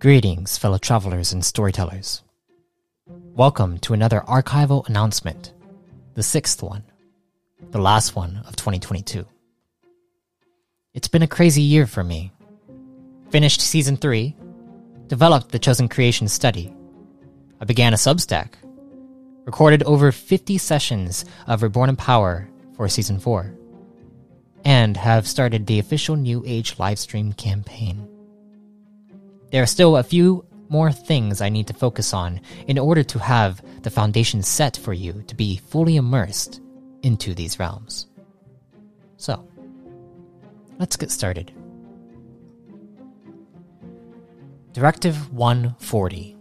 Greetings, fellow travelers and storytellers. Welcome to another archival announcement, the sixth one, the last one of 2022. It's been a crazy year for me. Finished season 3, developed the Chosen Creation study. I began a Substack, recorded over 50 sessions of Reborn in Power for season 4, and have started the official New Age livestream campaign. There are still a few more things I need to focus on in order to have the foundation set for you to be fully immersed into these realms. So, let's get started. Directive 140.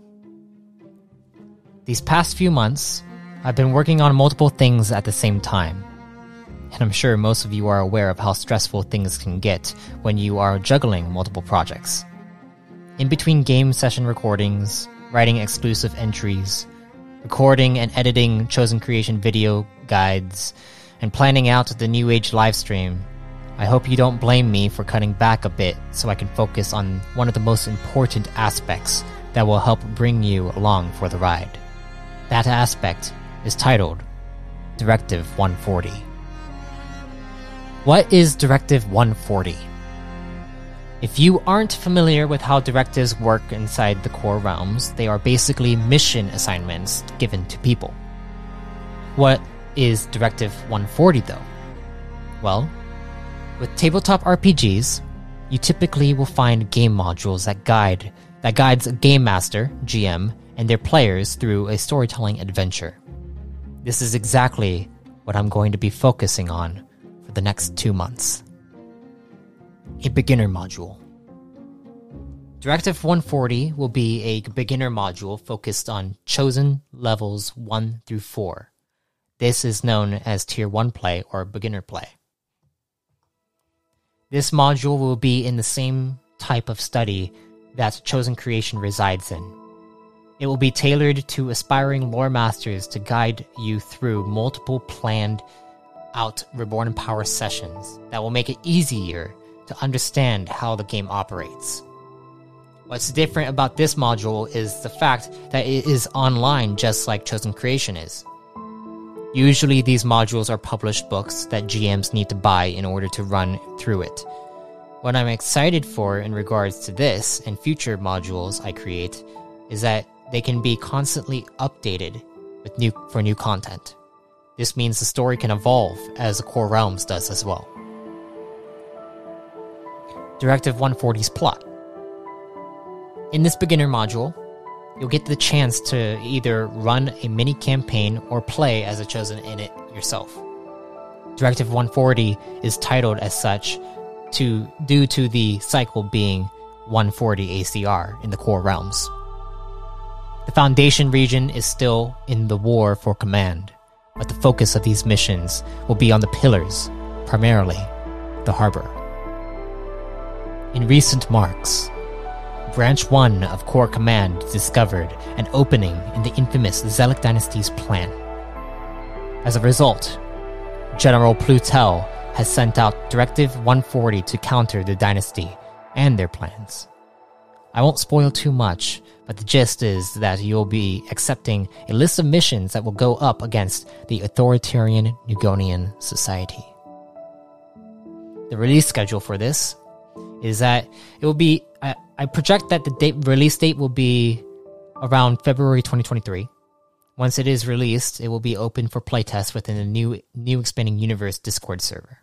These past few months, I've been working on multiple things at the same time. And I'm sure most of you are aware of how stressful things can get when you are juggling multiple projects in between game session recordings, writing exclusive entries, recording and editing chosen creation video guides, and planning out the New Age livestream, I hope you don't blame me for cutting back a bit so I can focus on one of the most important aspects that will help bring you along for the ride. That aspect is titled Directive 140. What is Directive 140? If you aren't familiar with how directives work inside the core realms, they are basically mission assignments given to people. What is Directive 140 though? Well, with tabletop RPGs, you typically will find game modules that guide that guides a game master, GM, and their players through a storytelling adventure. This is exactly what I'm going to be focusing on for the next 2 months a beginner module. Directive 140 will be a beginner module focused on chosen levels 1 through 4. This is known as Tier 1 play or beginner play. This module will be in the same type of study that Chosen Creation resides in. It will be tailored to aspiring lore masters to guide you through multiple planned out Reborn Power sessions that will make it easier to understand how the game operates. What's different about this module is the fact that it is online just like Chosen Creation is. Usually, these modules are published books that GMs need to buy in order to run through it. What I'm excited for in regards to this and future modules I create is that they can be constantly updated with new for new content. This means the story can evolve as the core realms does as well. Directive 140's plot. In this beginner module, you'll get the chance to either run a mini campaign or play as a chosen in it yourself. Directive 140 is titled as such to due to the cycle being 140 ACR in the core realms. The Foundation region is still in the war for command, but the focus of these missions will be on the pillars, primarily the harbor. In recent marks, Branch 1 of Corps Command discovered an opening in the infamous Zelic Dynasty's plan. As a result, General Plutel has sent out Directive 140 to counter the dynasty and their plans. I won't spoil too much, but the gist is that you'll be accepting a list of missions that will go up against the authoritarian Nugonian society. The release schedule for this is that it will be I, I project that the date release date will be around February 2023. Once it is released, it will be open for playtest within the new new expanding universe Discord server.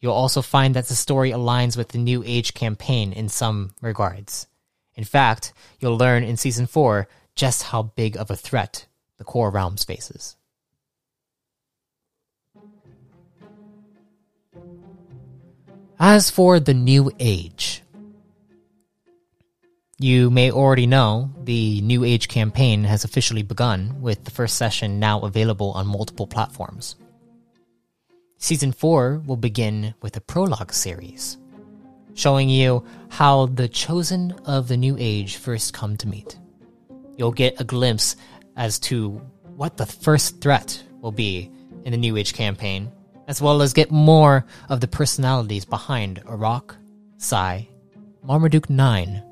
You'll also find that the story aligns with the New Age campaign in some regards. In fact, you'll learn in season 4 just how big of a threat the core realms faces. As for the New Age, you may already know the New Age campaign has officially begun, with the first session now available on multiple platforms. Season 4 will begin with a prologue series, showing you how the chosen of the New Age first come to meet. You'll get a glimpse as to what the first threat will be in the New Age campaign as well as get more of the personalities behind Arak, Sai, Marmaduke 9,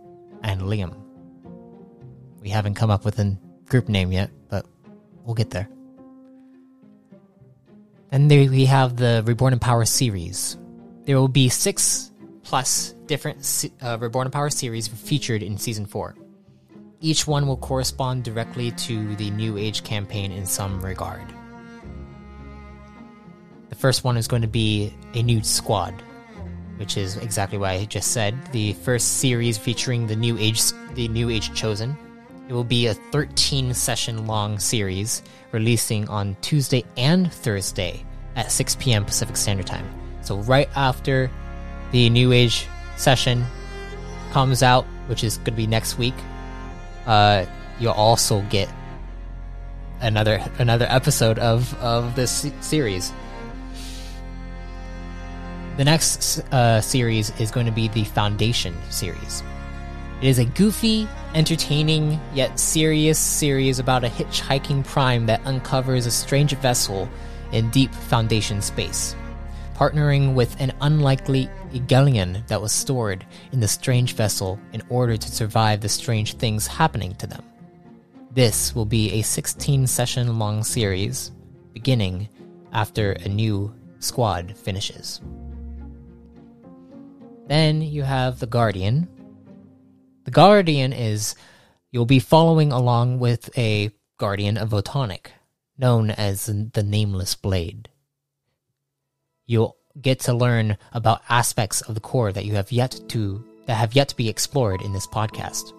and Liam. We haven't come up with a group name yet, but we'll get there. Then there we have the Reborn in Power series. There will be six plus different uh, Reborn in Power series featured in season four. Each one will correspond directly to the New Age campaign in some regard. First one is going to be a new squad, which is exactly what I just said. The first series featuring the New Age, the New Age Chosen. It will be a 13 session long series releasing on Tuesday and Thursday at 6 p.m. Pacific Standard Time. So right after the New Age session comes out, which is going to be next week, uh, you'll also get another another episode of of this series. The next uh, series is going to be the Foundation series. It is a goofy, entertaining, yet serious series about a hitchhiking prime that uncovers a strange vessel in deep Foundation space, partnering with an unlikely Igelian that was stored in the strange vessel in order to survive the strange things happening to them. This will be a 16 session long series, beginning after a new squad finishes. Then you have the Guardian. The Guardian is you'll be following along with a Guardian of Photonic, known as the Nameless Blade. You'll get to learn about aspects of the core that you have yet to that have yet to be explored in this podcast.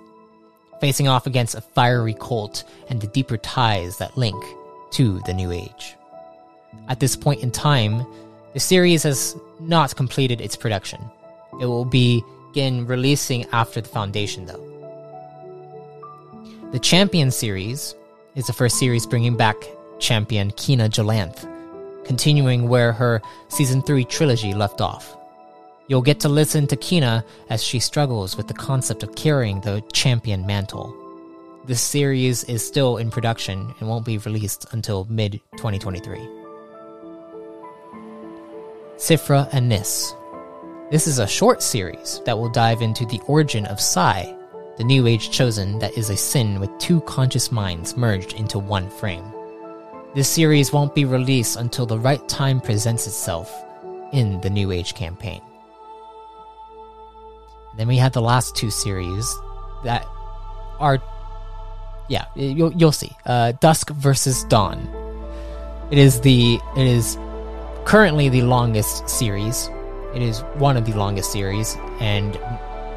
Facing off against a fiery cult and the deeper ties that link to the new age. At this point in time, the series has not completed its production it will begin releasing after the Foundation, though. The Champion series is the first series bringing back champion Kina Jalanth, continuing where her season 3 trilogy left off. You'll get to listen to Kina as she struggles with the concept of carrying the champion mantle. This series is still in production and won't be released until mid 2023. Sifra and Nis this is a short series that will dive into the origin of Psi, the new age chosen that is a sin with two conscious minds merged into one frame. This series won't be released until the right time presents itself in the New Age campaign. Then we have the last two series that are, yeah, you'll, you'll see. Uh, Dusk versus Dawn. It is the it is currently the longest series it is one of the longest series and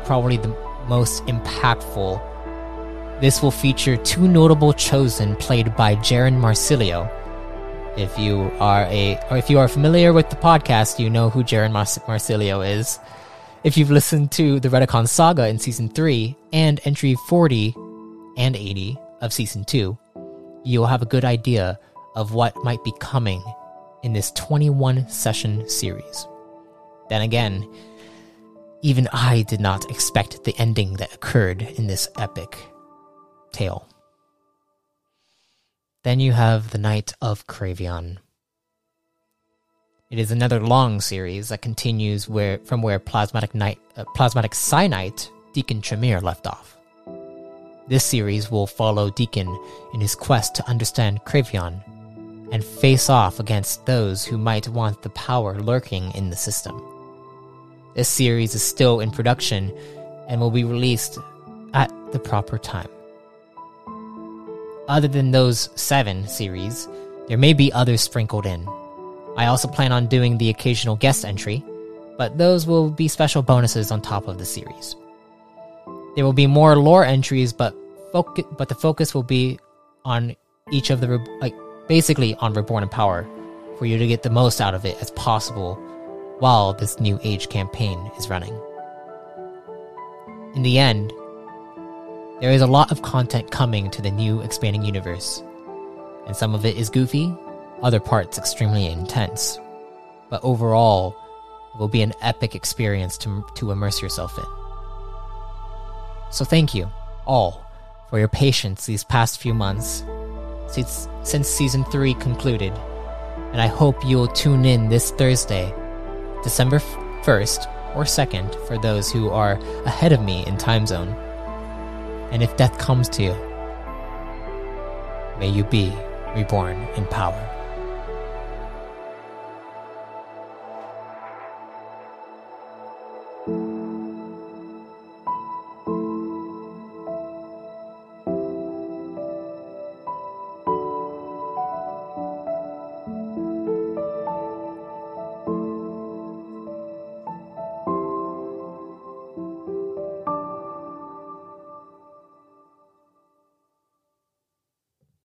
probably the most impactful. This will feature two notable chosen played by Jaren Marsilio. If you are a or if you are familiar with the podcast, you know who Jaren Mar- Marcilio is. If you've listened to the Redicon saga in season 3 and entry 40 and 80 of season 2, you'll have a good idea of what might be coming in this 21 session series. Then again, even I did not expect the ending that occurred in this epic tale. Then you have The Night of Cravion. It is another long series that continues where from where Plasmatic Night, uh, Plasmatic Cyanite Deacon Tremere left off. This series will follow Deacon in his quest to understand Cravion and face off against those who might want the power lurking in the system. This series is still in production and will be released at the proper time. Other than those seven series, there may be others sprinkled in. I also plan on doing the occasional guest entry, but those will be special bonuses on top of the series. There will be more lore entries, but focus, but the focus will be on each of the like basically on Reborn in Power for you to get the most out of it as possible while this new age campaign is running. In the end, there is a lot of content coming to the new expanding universe, and some of it is goofy, other parts extremely intense. But overall, it will be an epic experience to, to immerse yourself in. So thank you, all, for your patience these past few months since, since season 3 concluded, and I hope you will tune in this Thursday December 1st or 2nd for those who are ahead of me in time zone. And if death comes to you, may you be reborn in power.